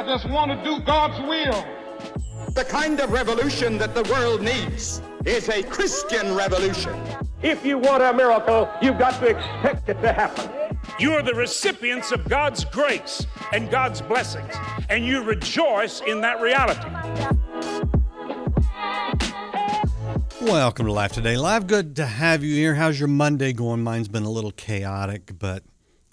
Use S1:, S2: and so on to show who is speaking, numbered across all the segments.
S1: I just want to do God's will.
S2: The kind of revolution that the world needs is a Christian revolution.
S3: If you want a miracle, you've got to expect it to happen.
S4: You are the recipients of God's grace and God's blessings, and you rejoice in that reality.
S5: Welcome to Life Today Live. Good to have you here. How's your Monday going? Mine's been a little chaotic, but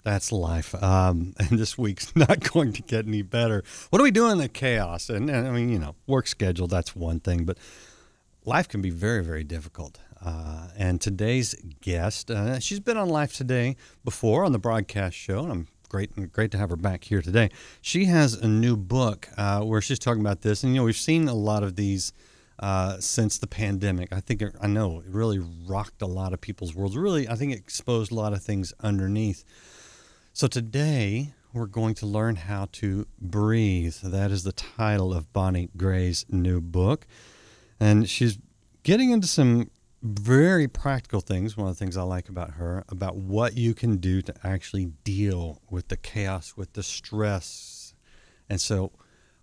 S5: that's life. Um, and this week's not going to get any better. What are we doing in the chaos? And, and I mean, you know, work schedule, that's one thing, but life can be very, very difficult. Uh, and today's guest, uh, she's been on Life Today before on the broadcast show, and I'm great great to have her back here today. She has a new book uh, where she's talking about this, and you know we've seen a lot of these uh, since the pandemic. I think it, I know it really rocked a lot of people's worlds. Really, I think it exposed a lot of things underneath. So today we're going to learn how to breathe. That is the title of Bonnie Gray's new book, and she's getting into some very practical things. One of the things I like about her about what you can do to actually deal with the chaos, with the stress, and so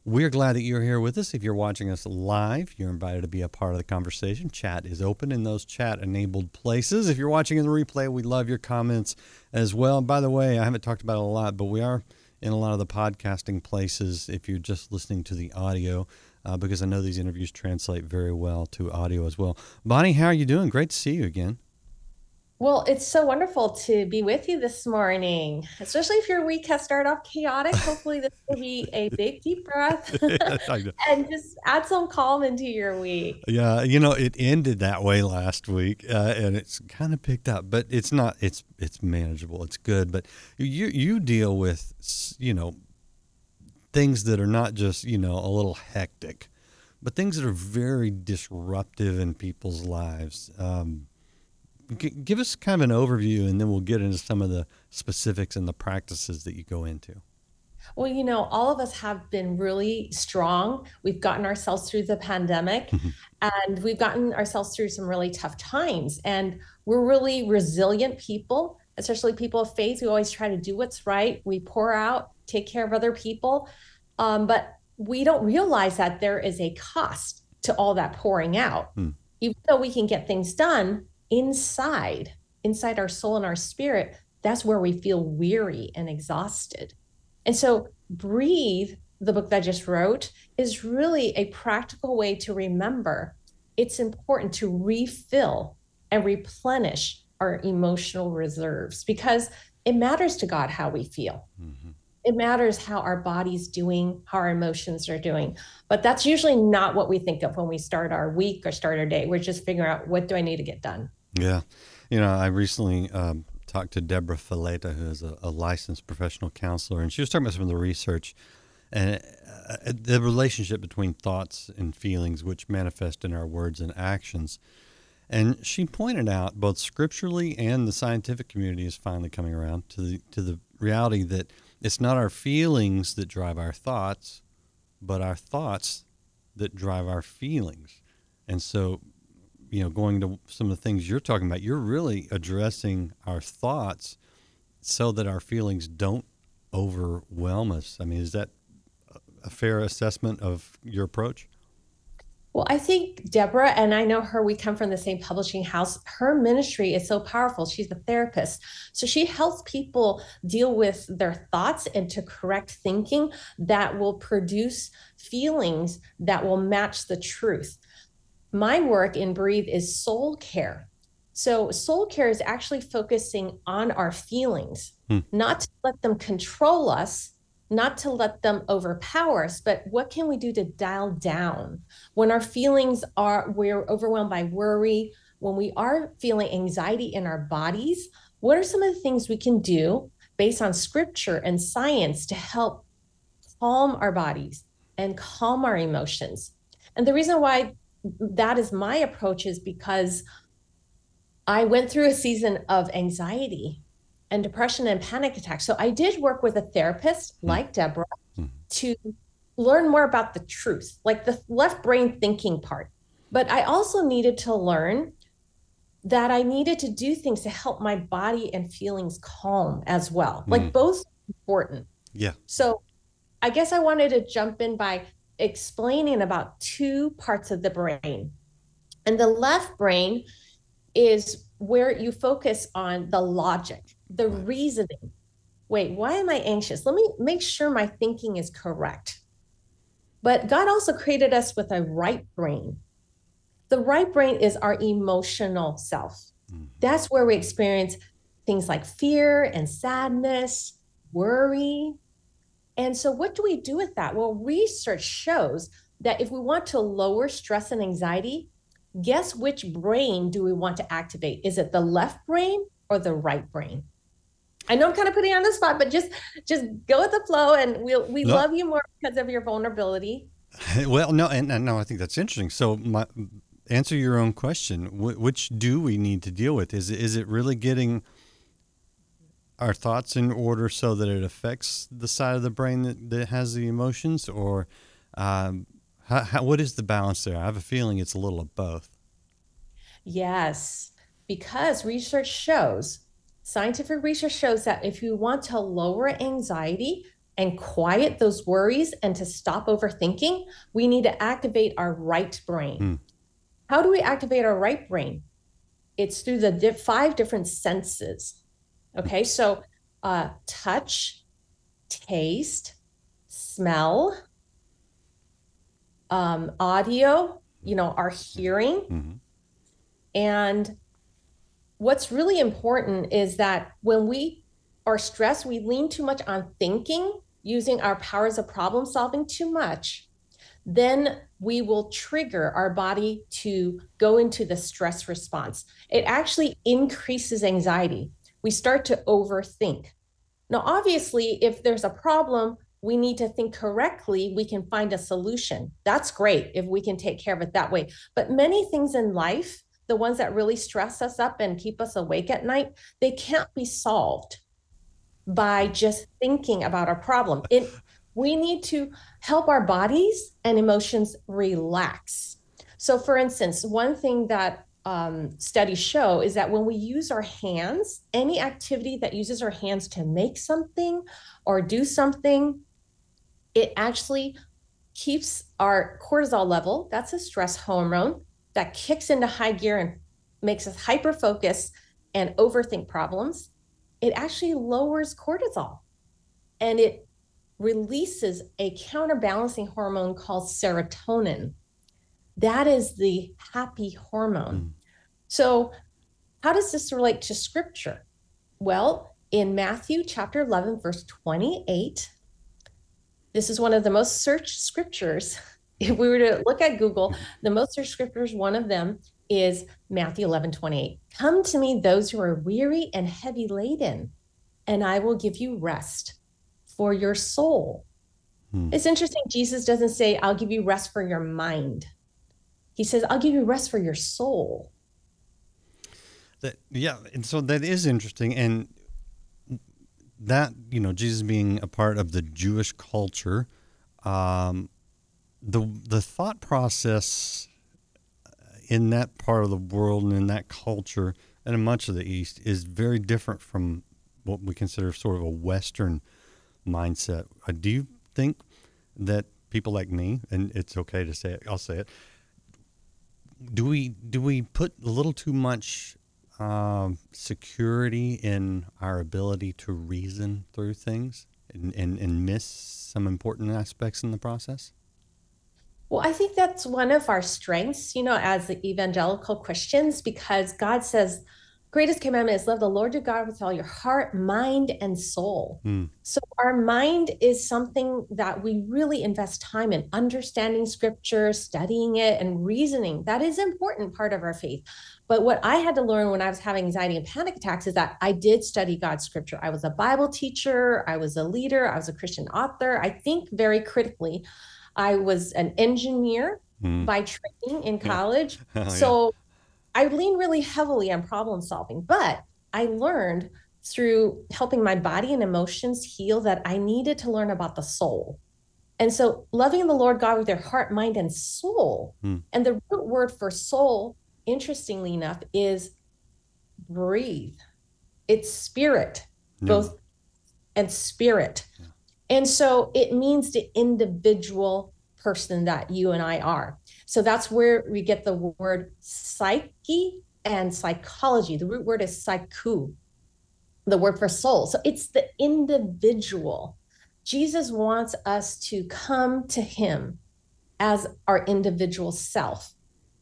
S5: we're glad that you're here with us. If you're watching us live, you're invited to be a part of the conversation. Chat is open in those chat enabled places. If you're watching in the replay, we love your comments as well. By the way, I haven't talked about it a lot, but we are in a lot of the podcasting places if you're just listening to the audio, uh, because I know these interviews translate very well to audio as well. Bonnie, how are you doing? Great to see you again.
S6: Well, it's so wonderful to be with you this morning, especially if your week has started off chaotic. Hopefully, this will be a big deep breath and just add some calm into your week.
S5: Yeah, you know, it ended that way last week, uh, and it's kind of picked up, but it's not. It's it's manageable. It's good, but you you deal with you know things that are not just you know a little hectic, but things that are very disruptive in people's lives. Um, give us kind of an overview and then we'll get into some of the specifics and the practices that you go into.
S6: Well, you know, all of us have been really strong. We've gotten ourselves through the pandemic mm-hmm. and we've gotten ourselves through some really tough times. And we're really resilient people, especially people of faith We always try to do what's right. We pour out, take care of other people. Um, but we don't realize that there is a cost to all that pouring out. Mm. Even though we can get things done, inside, inside our soul and our spirit, that's where we feel weary and exhausted. And so, breathe, the book that I just wrote, is really a practical way to remember it's important to refill and replenish our emotional reserves because it matters to God how we feel. Mm-hmm. It matters how our body's doing, how our emotions are doing. But that's usually not what we think of when we start our week or start our day. We're just figuring out what do I need to get done.
S5: Yeah. You know, I recently um, talked to Deborah Fileta, who is a, a, licensed professional counselor, and she was talking about some of the research and uh, the relationship between thoughts and feelings, which manifest in our words and actions. And she pointed out, both scripturally and the scientific community is finally coming around to the to the reality that it's not our feelings that drive our thoughts, but our thoughts that drive our feelings. And so you know, going to some of the things you're talking about, you're really addressing our thoughts so that our feelings don't overwhelm us. I mean, is that a fair assessment of your approach?
S6: Well, I think Deborah, and I know her, we come from the same publishing house. Her ministry is so powerful. She's a therapist. So she helps people deal with their thoughts and to correct thinking that will produce feelings that will match the truth my work in Breathe is soul care. So, soul care is actually focusing on our feelings, hmm. not to let them control us, not to let them overpower us, but what can we do to dial down when our feelings are, we're overwhelmed by worry, when we are feeling anxiety in our bodies? What are some of the things we can do based on scripture and science to help calm our bodies and calm our emotions? And the reason why that is my approach is because I went through a season of anxiety and depression and panic attacks. So I did work with a therapist mm. like Deborah mm. to learn more about the truth, like the left brain thinking part. But I also needed to learn that I needed to do things to help my body and feelings calm as well. Mm. Like both important.
S5: Yeah.
S6: So I guess I wanted to jump in by explaining about two parts of the brain. And the left brain is where you focus on the logic, the reasoning. Wait, why am I anxious? Let me make sure my thinking is correct. But God also created us with a right brain. The right brain is our emotional self. Mm-hmm. That's where we experience things like fear and sadness, worry. And so, what do we do with that? Well, research shows that if we want to lower stress and anxiety, guess which brain do we want to activate? Is it the left brain or the right brain? I know I'm kind of putting you on the spot, but just just go with the flow, and we'll we
S5: No.
S6: love you more because of your vulnerability.
S5: Well, no, and, and no, I think that's interesting. So, my answer your own question. Wh- which do we need to deal with? Is it, is it really getting our thoughts in order so that it affects the side of the brain that, that has the emotions, or um, how, how, what is the balance there? I have a feeling it's a little of both.
S6: Yes, because research shows, scientific research shows that if you want to lower anxiety and quiet those worries and to stop overthinking, we need to activate our right brain.
S5: Hmm.
S6: How do we activate our right brain? It's through the di- five different senses. Okay, so uh, touch, taste, smell, um, audio, you know, our hearing.
S5: Mhm.
S6: And what's really important is that when we are stressed, we lean too much on thinking, using our powers of problem solving too much, then we will trigger our body to go into the stress response. It actually increases anxiety. We start to overthink. Now, obviously, if there's a problem, we need to think correctly. We can find a solution. That's great if we can take care of it that way. But many things in life, the ones that really stress us up and keep us awake at night, they can't be solved by just thinking about our problem. It we need to help our bodies and emotions relax. So, for instance, one thing that um, studies show is that when we use our hands, any activity that uses our hands to make something or do something, it actually keeps our cortisol level, that's a stress hormone, that kicks into high gear and makes us hyper focus and overthink problems. It actually lowers cortisol and it releases a counterbalancing hormone called serotonin. That is the happy hormone. Hmm. So, how does this relate to scripture? Well, in Matthew chapter 11, verse 28, this is one of the most searched scriptures. If we were to look at Google, the most searched scriptures, one of them is Matthew 11, 28. Come to me, those who are weary and heavy laden, and I will give you rest for your soul.
S5: Hmm.
S6: It's interesting. Jesus doesn't say, I'll give you rest for your mind. He says, I'll give you rest for your soul.
S5: That yeah, and so that is interesting, and that you know Jesus being a part of the Jewish culture, um, the the thought process in that part of the world and in that culture and in much of the East is very different from what we consider sort of a Western mindset. Uh, do you think that people like me, and it's okay to say it, I'll say it, do we do we put a little too much um, security in our ability to reason through things and, and, and miss some important aspects in the process?
S6: Well, I think that's one of our strengths, you know, as evangelical Christians, because God says, greatest commandment is love the Lord your God with all your heart, mind, and soul.
S5: Hmm.
S6: So our mind is something that we really invest time in understanding scripture, studying it, and reasoning. That is an important part of our faith. But what I had to learn when I was having anxiety and panic attacks is that I did study God's scripture. I was a Bible teacher, I was a leader, I was a Christian author. I think very critically. I was an engineer
S5: Hmm.
S6: by training in college.
S5: Yeah.
S6: so I lean really heavily on problem solving, but I learned through helping my body and emotions heal that I needed to learn about the soul. And so loving the Lord God with your heart, mind, and soul.
S5: Hmm.
S6: And the root word for soul, interestingly enough, is breathe. It's spirit,
S5: Yeah.
S6: both and spirit. And so it means the individual person that you and I are. So that's where we get the word psyche and psychology. The root word is psyche, the word for soul. So it's the individual. Jesus wants us to come to him as our individual self.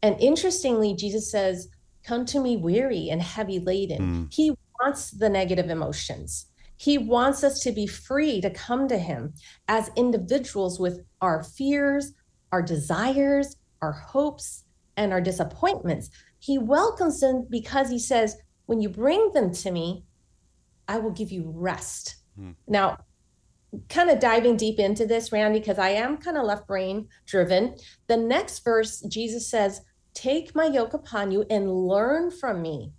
S6: And interestingly, Jesus says, Come to me weary and heavy laden. Mm. He wants the negative emotions. He wants us to be free to come to Him as individuals with our fears, our desires, our hopes, and our disappointments. He welcomes them because He says, When you bring them to me, I will give you rest. Hmm. Now, kind of diving deep into this, Randy, because I am kind of left brain driven. The next verse, Jesus says, Take my yoke upon you and learn from me,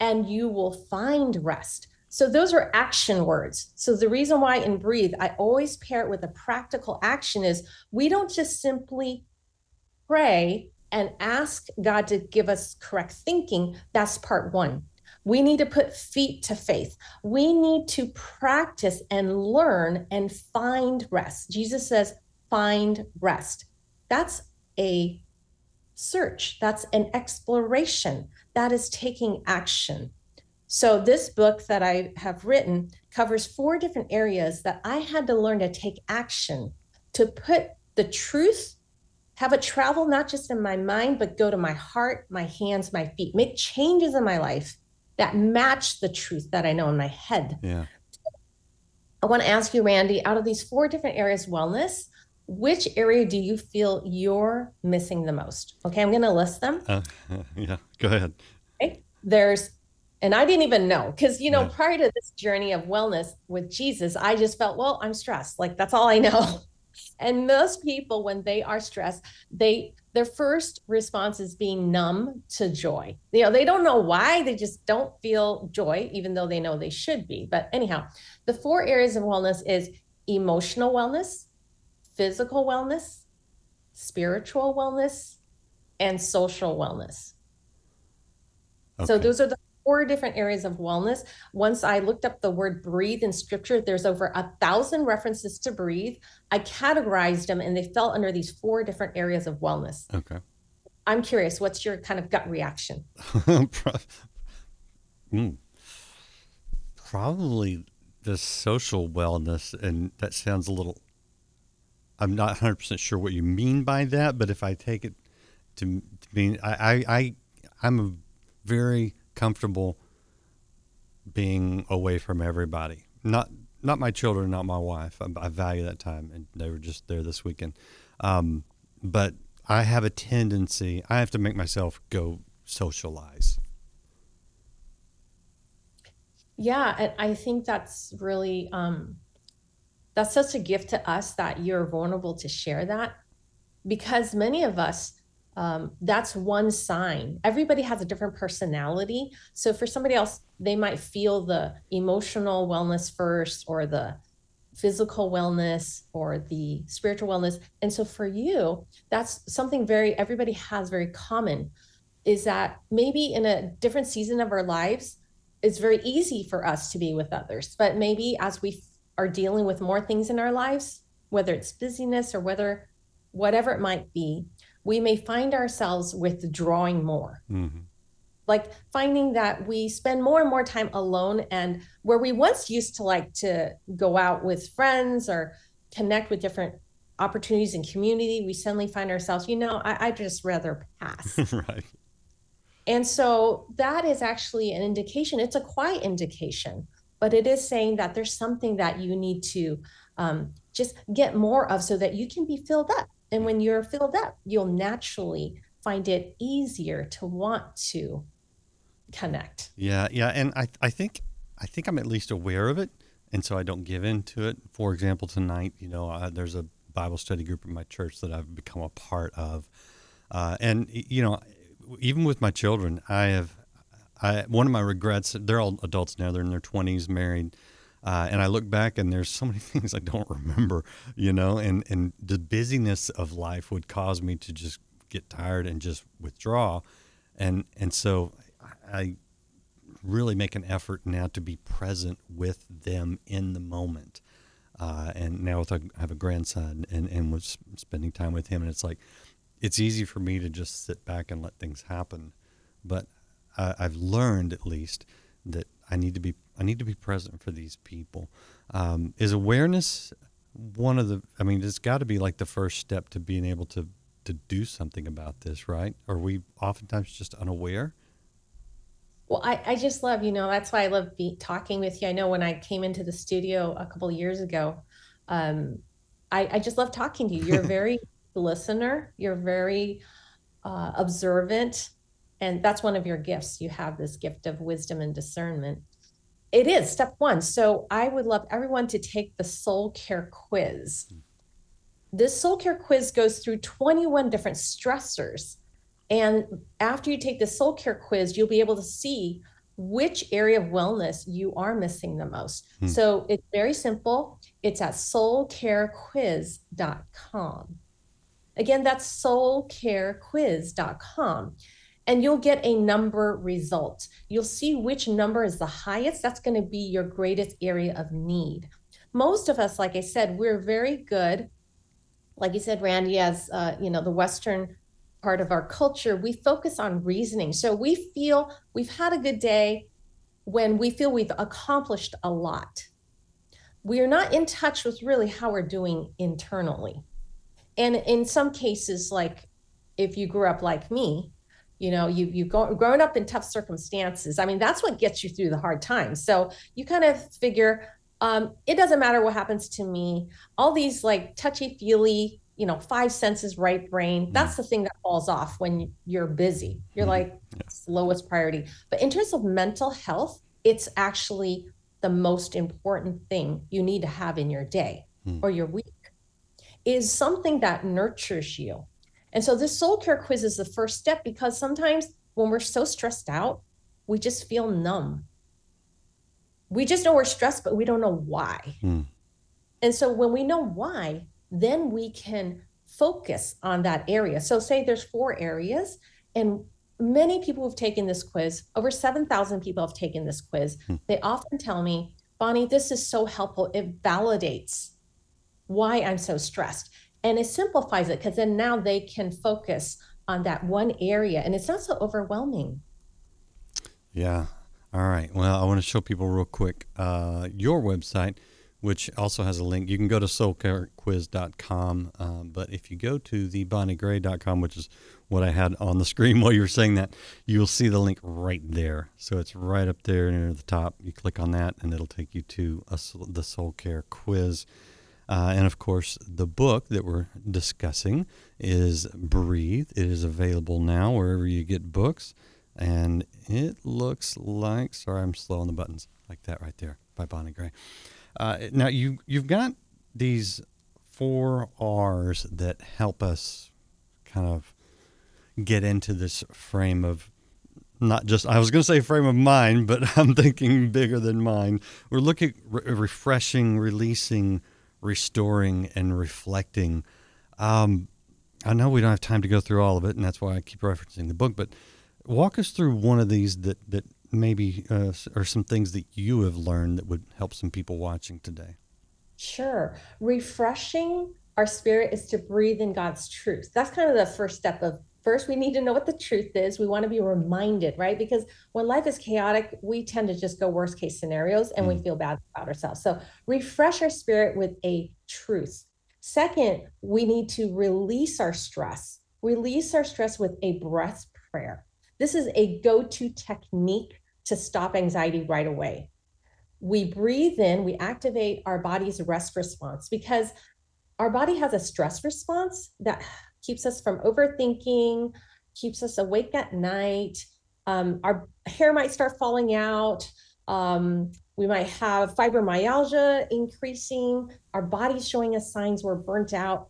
S6: and you will find rest. So those are action words. So the reason why in breathe, I always pair it with a practical action is we don't just simply pray and ask God to give us correct thinking. That's part one. We need to put feet to faith. We need to practice and learn and find rest. Jesus says, find rest. That's a search, that's an exploration, that is taking action. So, this book that I have written covers four different areas that I had to learn to take action to put the truth, have it travel not just in my mind, but go to my heart, my hands, my feet, make changes in my life that match the truth that I know in my head.
S5: Yeah.
S6: I want to ask you, Randy, out of these four different areas, wellness, which area do you feel you're missing the most? Okay, I'm going to list them. Uh,
S5: yeah, go ahead.
S6: Okay. There's and I didn't even know because, you know, yeah. prior to this journey of wellness with Jesus, I just felt, well, I'm stressed. Like that's all I know. and most people, when they are stressed, they, their first response is being numb to joy. You know, they don't know why, they just don't feel joy, even though they know they should be. But anyhow, the four areas of wellness is emotional wellness, physical wellness, spiritual wellness, and social wellness. Okay. So those are the four different areas of wellness. Once I looked up the word breathe in scripture, there's over a thousand references to breathe. I categorized them and they fell under these four different areas of wellness.
S5: Okay.
S6: I'm curious, what's your kind of gut reaction?
S5: mm. Probably the social wellness. And that sounds a little, I'm not 100% sure what you mean by that, but if I take it to, to mean, I, I, I I'm a very comfortable being away from everybody. Not not my children, not my wife. I, I value that time, and they were just there this weekend. Um, but I have a tendency. I have to make myself go socialize.
S6: Yeah, and I think that's really um, that's such a gift to us that you're vulnerable to share that, because many of us um, that's one sign. Everybody has a different personality. So for somebody else, they might feel the emotional wellness first or the physical wellness or the spiritual wellness. And so for you, that's something very, everybody has very common is that maybe in a different season of our lives, it's very easy for us to be with others. But maybe as we are dealing with more things in our lives, whether it's busyness or whether whatever it might be, we may find ourselves withdrawing more. Mm-hmm. Like finding that we spend more and more time alone, and where we once used to like to go out with friends or connect with different opportunities and community, we suddenly find ourselves, you know, I, I just rather pass.
S5: right.
S6: And so that is actually an indication. It's a quiet indication, but it is saying that there's something that you need to um, just get more of so that you can be filled up. And when you're filled up, you'll naturally find it easier to want to connect.
S5: Yeah, yeah, and I I think I think I'm at least aware of it, and so I don't give in to it. For example, tonight, you know, uh, there's a Bible study group in my church that I've become a part of, uh, and you know, even with my children, I have. I, one of my regrets, they're all adults now, they're in their 20s, married. Uh, and I look back and there's so many things I don't remember, you know, and, and the busyness of life would cause me to just get tired and just withdraw. And, and so I really make an effort now to be present with them in the moment. uh, and now with a, I have a grandson and and was spending time with him, and it's like it's easy for me to just sit back and let things happen, but uh, I've learned at least that I need to be I need to be present for these people. Um, is awareness one of the? I mean, it's got to be like the first step to being able to to do something about this, right? Are we oftentimes just unaware?
S6: Well, I, I just love, you know, that's why I love be, talking with you. I know when I came into the studio a couple years ago, um, I, I just love talking to you. You're a very listener, you're very uh, observant, and that's one of your gifts. You have this gift of wisdom and discernment. It is step one. So I would love everyone to take the soul care quiz. This soul care quiz goes through 21 different stressors and after you take the soul care quiz, you'll be able to see which area of wellness you are missing the most. Hmm. So it's very simple. It's at soulcarequiz.com. Again, that's soulcarequiz.com. And you'll get a number result. You'll see which number is the highest. That's going to be your greatest area of need. Most of us, like I said, we're very good. Like you said, Randy, as uh, you know, the Western part of our culture, we focus on reasoning. So we feel we've had a good day when we feel we've accomplished a lot. We are not in touch with really how we're doing internally. And in some cases, like if you grew up like me, you know, you you've grown up in tough circumstances. I mean, that's what gets you through the hard times. So you kind of figure um, it doesn't matter what happens to me. All these like touchy feely you know five senses right brain mm. that's the thing that falls off when you're busy you're mm. like yeah. lowest priority but in terms of mental health it's actually the most important thing you need to have in your day mm. or your week is something that nurtures you and so this soul care quiz is the first step because sometimes when we're so stressed out we just feel numb we just know we're stressed but we don't know why mm. and so when we know why then we can focus on that area. So, say there's four areas, and many people who've taken this quiz, over 7,000 people have taken this quiz. Hmm. They often tell me, Bonnie, this is so helpful. It validates why I'm so stressed. And it simplifies it because then now they can focus on that one area and it's not so overwhelming.
S5: Yeah. All right. Well, I want to show people real quick uh, your website which also has a link. You can go to soulcarequiz.com, um, but if you go to the bonniegray.com, which is what I had on the screen while you were saying that, you'll see the link right there. So it's right up there near the top. You click on that, and it'll take you to a, the Soul Care Quiz. Uh, and of course, the book that we're discussing is Breathe. It is available now wherever you get books. And it looks like, sorry, I'm slow on the buttons, like that right there by Bonnie Gray. Uh, now you you've got these four R's that help us kind of get into this frame of not just I was going to say frame of mind, but I'm thinking bigger than mind. We're looking re- refreshing, releasing, restoring, and reflecting. Um, I know we don't have time to go through all of it, and that's why I keep referencing the book. But walk us through one of these that that maybe uh, or some things that you have learned that would help some people watching today?
S6: Sure. Refreshing our spirit is to breathe in God's truth. That's kind of the first step of first we need to know what the truth is. We want to be reminded, right? Because when life is chaotic, we tend to just go worst case scenarios and mm. we feel bad about ourselves. So refresh our spirit with a truth. Second, we need to release our stress. Release our stress with a breath prayer. This is a go to technique to stop anxiety right away. We breathe in, we activate our body's rest response because our body has a stress response that keeps us from overthinking, keeps us awake at night. Um, our hair might start falling out. Um, we might have fibromyalgia increasing. Our body's showing us signs we're burnt out.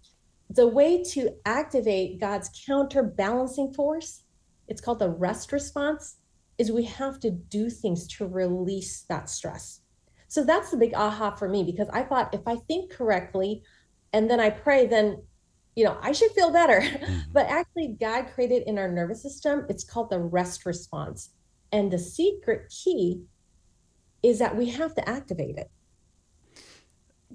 S6: The way to activate God's counterbalancing force it's called the rest response is we have to do things to release that stress so that's the big aha for me because i thought if i think correctly and then i pray then you know i should feel better mm-hmm. but actually god created in our nervous system it's called the rest response and the secret key is that we have to activate it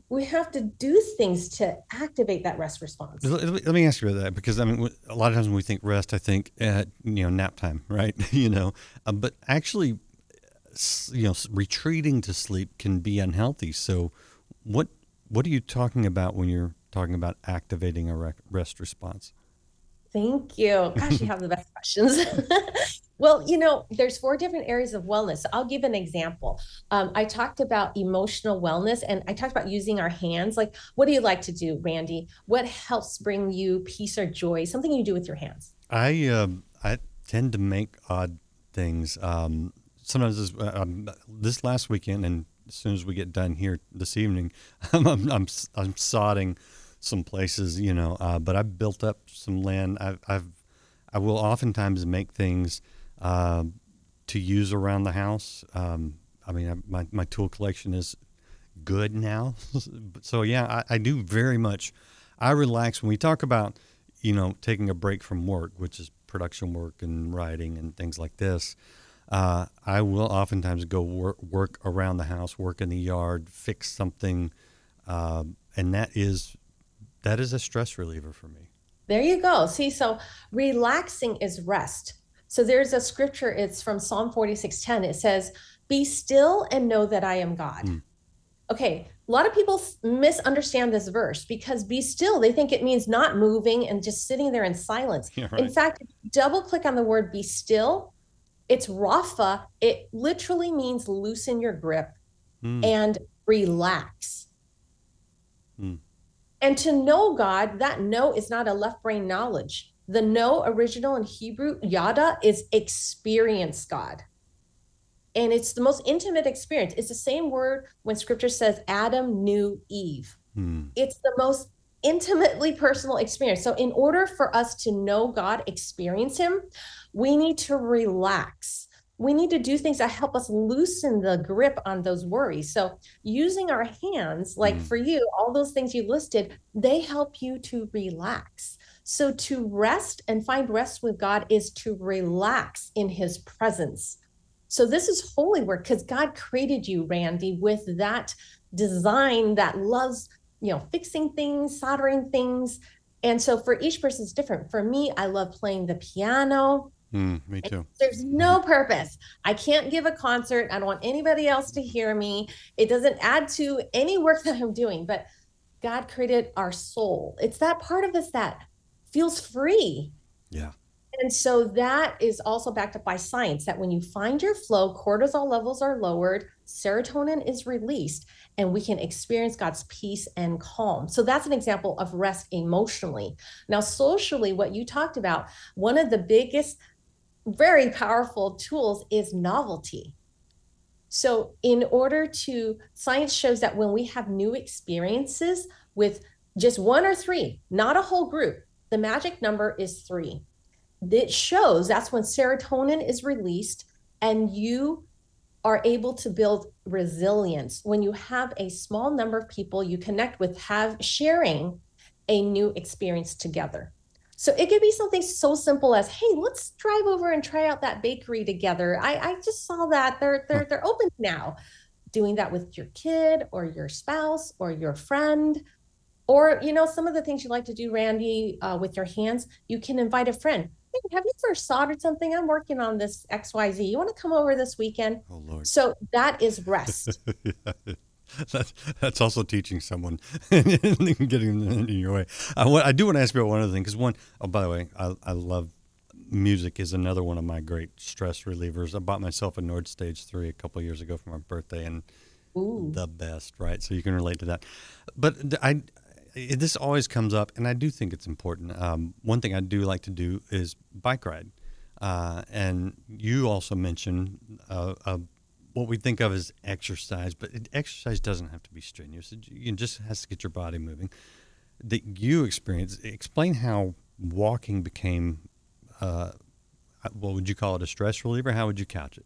S6: we have to do things to activate that rest response.
S5: Let, me ask you about that because I mean, a lot of times when we think rest, I think at you know nap time, right? you know, uh, but actually, you know, retreating to sleep can be unhealthy. So, what what are you talking about when you're talking about activating a rest response?
S6: Thank you. Gosh, you have the best questions. well, you know, there's four different areas of wellness. I'll give an example. Um, I talked about emotional wellness and I talked about using our hands. Like, what do you like to do, Randy? What helps bring you peace or joy? Something you do with your hands.
S5: I uh, I tend to make odd things. Um, sometimes this, uh, um, this last weekend, and as soon as we get done here this evening, I'm, I'm, I'm, I'm sodding some places, you know. Uh, but I've built up some land. I've, I've I will oftentimes make things uh, to use around the house. Um, I mean, I, my my tool collection is good now, so yeah, I, I do very much. I relax when we talk about you know taking a break from work, which is production work and writing and things like this. Uh, I will oftentimes go work, work around the house, work in the yard, fix something, uh, and that is that is a stress reliever for me.
S6: There you go. See, so relaxing is rest. So there's a scripture, it's from Psalm 46:10. It says, Be still and know that I am God. Mm. Okay, a lot of people misunderstand this verse because be still, they think it means not moving and just sitting there in silence. Yeah, right. In fact, double click on the word be still, it's Rafa. It literally means loosen your grip mm. and relax. And to know God, that know is not a left brain knowledge. The know original in Hebrew, yada, is experience God. And it's the most intimate experience. It's the same word when scripture says Adam knew Eve. Hmm. It's the most intimately personal experience. So, in order for us to know God, experience Him, we need to relax we need to do things that help us loosen the grip on those worries. So, using our hands, like mm. for you, all those things you listed, they help you to relax. So, to rest and find rest with God is to relax in His presence. So, this is holy work because God created you, Randy, with that design that loves, you know, fixing things, soldering things. And so, for each person, it's different. For me, I love playing the piano.
S5: Mm, me too.
S6: There's no purpose. I can't give a concert. I don't want anybody else to hear me. It doesn't add to any work that I'm doing, but God created our soul. It's that part of us that feels free.
S5: Yeah.
S6: And so that is also backed up by science that when you find your flow, cortisol levels are lowered, serotonin is released, and we can experience God's peace and calm. So that's an example of rest emotionally. Now, socially, what you talked about, one of the biggest very powerful tools is novelty. So, in order to, science shows that when we have new experiences with just one or three, not a whole group, the magic number is three. It shows that's when serotonin is released and you are able to build resilience. When you have a small number of people you connect with, have sharing a new experience together. So it could be something so simple as, "Hey, let's drive over and try out that bakery together." I, I just saw that they're they're they're open now. Doing that with your kid or your spouse or your friend, or you know some of the things you like to do, Randy, uh, with your hands. You can invite a friend. Hey, have you ever soldered something? I'm working on this X Y Z. You want to come over this weekend?
S5: Oh Lord!
S6: So that is rest.
S5: yeah. That's that's also teaching someone and getting in your way. I, I do want to ask you about one other thing because one oh by the way I, I love music is another one of my great stress relievers. I bought myself a Nord Stage three a couple years ago for my birthday and Ooh. the best right. So you can relate to that. But I this always comes up and I do think it's important. Um, one thing I do like to do is bike ride. Uh, and you also mentioned uh, a what we think of as exercise, but it, exercise doesn't have to be strenuous. It, it just has to get your body moving. That you experience. Explain how walking became. Uh, what would you call it? A stress reliever? How would you couch it?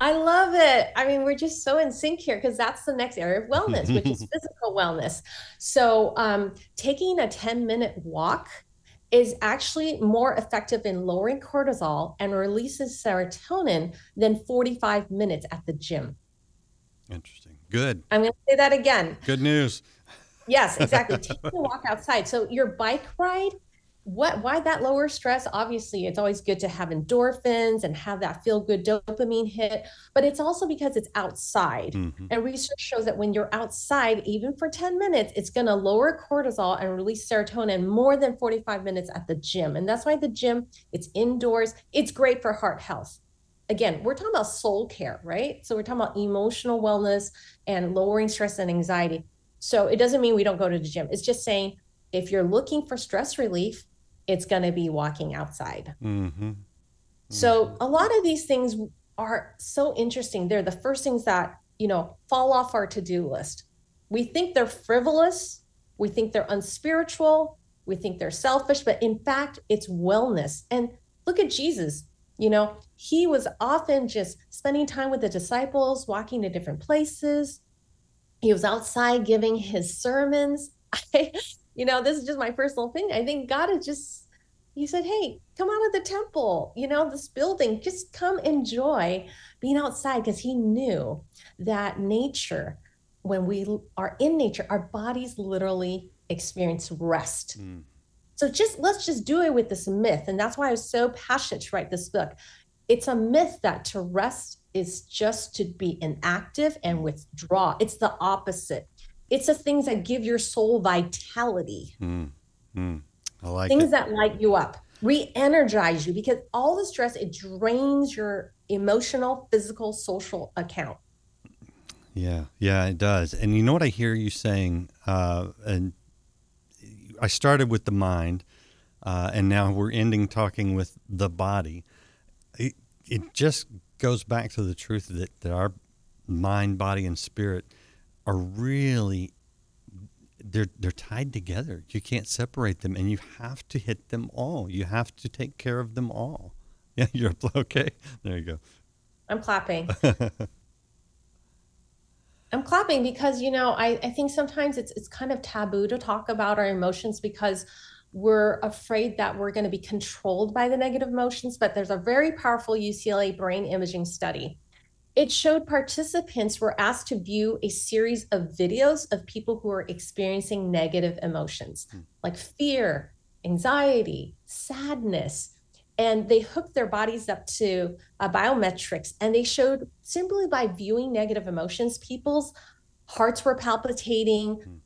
S6: I love it. I mean, we're just so in sync here because that's the next area of wellness, which is physical wellness. So, um, taking a 10 minute walk is actually more effective in lowering cortisol and releases serotonin than 45 minutes at the gym.
S5: Interesting. Good.
S6: I'm going to say that again.
S5: Good news.
S6: Yes, exactly. Taking a walk outside. So your bike ride, what why that lower stress? Obviously, it's always good to have endorphins and have that feel good dopamine hit, but it's also because it's outside.
S5: Mhm.
S6: And research shows that when you're outside, even for 10 minutes, it's going to lower cortisol and release serotonin more than 45 minutes at the gym. And that's why the gym, it's indoors, it's great for heart health. Again, we're talking about soul care, right? So we're talking about emotional wellness and lowering stress and anxiety. So it doesn't mean we don't go to the gym. It's just saying if you're looking for stress relief, it's going to be walking outside.
S5: Mm-hmm.
S6: So a lot of these things are so interesting. They're the first things that, you know, fall off our to-do list. We think they're frivolous, we think they're unspiritual, we think they're selfish, but in fact, it's wellness. And look at Jesus. You know, he was often just spending time with the disciples, walking to different places. He was outside giving his sermons. I, you know, this is just my personal thing. I think God is just he said, Hey, come out of the temple, you know, this building, just come enjoy being outside because he knew that nature, when we are in nature, our bodies literally experience rest.
S5: Mm.
S6: So just let's just do it with this myth. And that's why I was so passionate to write this book. It's a myth that to rest is just to be inactive and withdraw. It's the opposite. It's the things that give your soul vitality
S5: Mm. Mm. I like
S6: things
S5: it.
S6: that light you up re-energize you because all the stress it drains your emotional physical social account
S5: Yeah, yeah, it does. And you know what I hear you saying? Uh, and I started with the mind, uh, and now we're ending talking with the body. It, it just goes back to the truth that, that our mind, body, and spirit are really they're they're tied together. You can't separate them, and you have to hit them all. You have to take care of them all. Yeah, you're okay. There you go.
S6: i'm clapping i'm clapping because you know I, I think sometimes it's it's kind of taboo to talk about our emotions because we're afraid that we're going to be controlled by the negative emotions but there's a very powerful ucla brain imaging study it showed participants were asked to view a series of videos of people who are experiencing negative emotions like fear, anxiety, sadness. And they hooked their bodies up to uh, biometrics and they showed simply by viewing negative emotions, people's hearts were palpitating,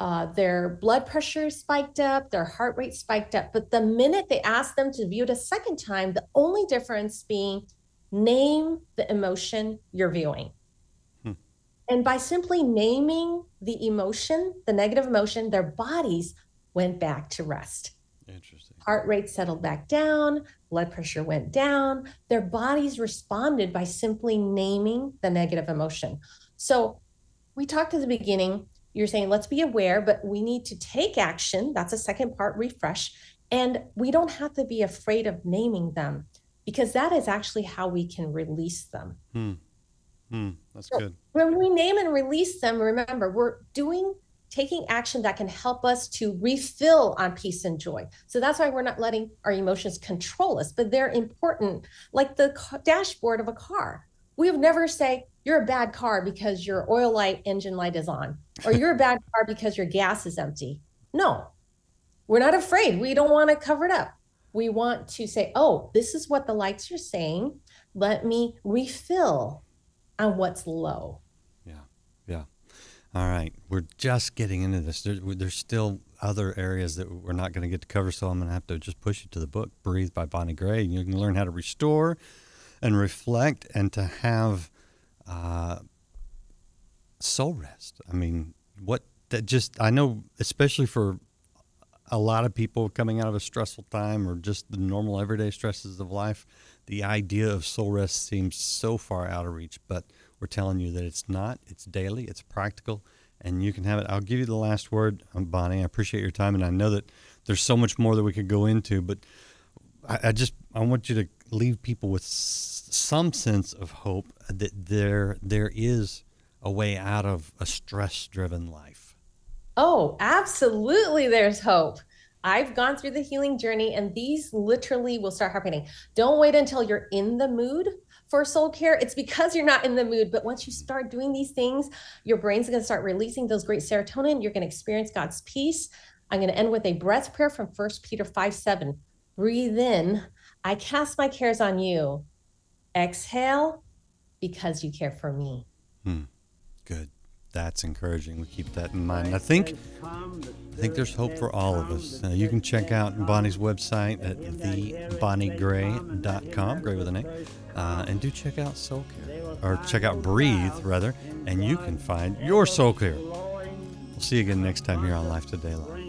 S6: uh, their blood pressure spiked up, their heart rate spiked up. But the minute they asked them to view it a second time, the only difference being name the emotion you're viewing.
S5: Hmm.
S6: And by simply naming the emotion, the negative emotion, their bodies went back to rest.
S5: Interesting.
S6: Heart rate settled back down, blood pressure went down. Their bodies responded by simply naming the negative emotion. So we talked at the beginning, you're saying, let's be aware, but we need to take action. That's a second part, refresh. And we don't have to be afraid of naming them because that is actually how we can release them.
S5: Hmm. Hmm. That's
S6: So-
S5: good.
S6: When we name and release them, remember, we're doing taking action that can help us to refill on peace and joy. So that's why we're not letting our emotions control us, but they're important, like the dashboard of a car. We would never say, you're a bad car because your oil light, engine light is on, or you're a bad car because your gas is empty. No, we're not afraid. We don't want to cover it up. We want to say, oh, this is what the lights are saying. Let me refill on what's low.
S5: Yeah. Yeah. All right. We're just getting into this. There, there's still other areas that we're not going to get to cover, so I'm going to have to just push you to the book, Breathe by Bonnie Gray. You can learn how to restore and reflect and to have uh, soul rest. I mean, what that just, I know, especially for a lot of people coming out of a stressful time or just the normal everyday stresses of life, the idea of soul rest seems so far out of reach. But we're telling you that it's not. It's daily. It's practical, and you can have it. I'll give you the last word, um, Bonnie. I appreciate your time, and I know that there's so much more that we could go into, but I, I just I want you to leave people with some sense of hope that there there is a way out of a stress-driven life.
S6: Oh, absolutely. There's hope. I've gone through the healing journey, and these literally will start happening. Don't wait until you're in the mood for soul care, it's because you're not in the mood. But once you start doing these things, your brain's going to start releasing those great serotonin. You're going to experience God's peace. I'm going to end with a breath prayer from 1 Peter 5 7. Breathe in. I cast my cares on you. Exhale because you care for me.
S5: Hmm. That's encouraging. We keep that in mind. I think I think there's hope for all of us. Uh, you can check out Bonnie's website at thebonniegray.com, gray with an A, uh, and do check out Soul Care, or check out Breathe, rather, and you can find your Soul Care. We'll see you again next time here on Life Today Live.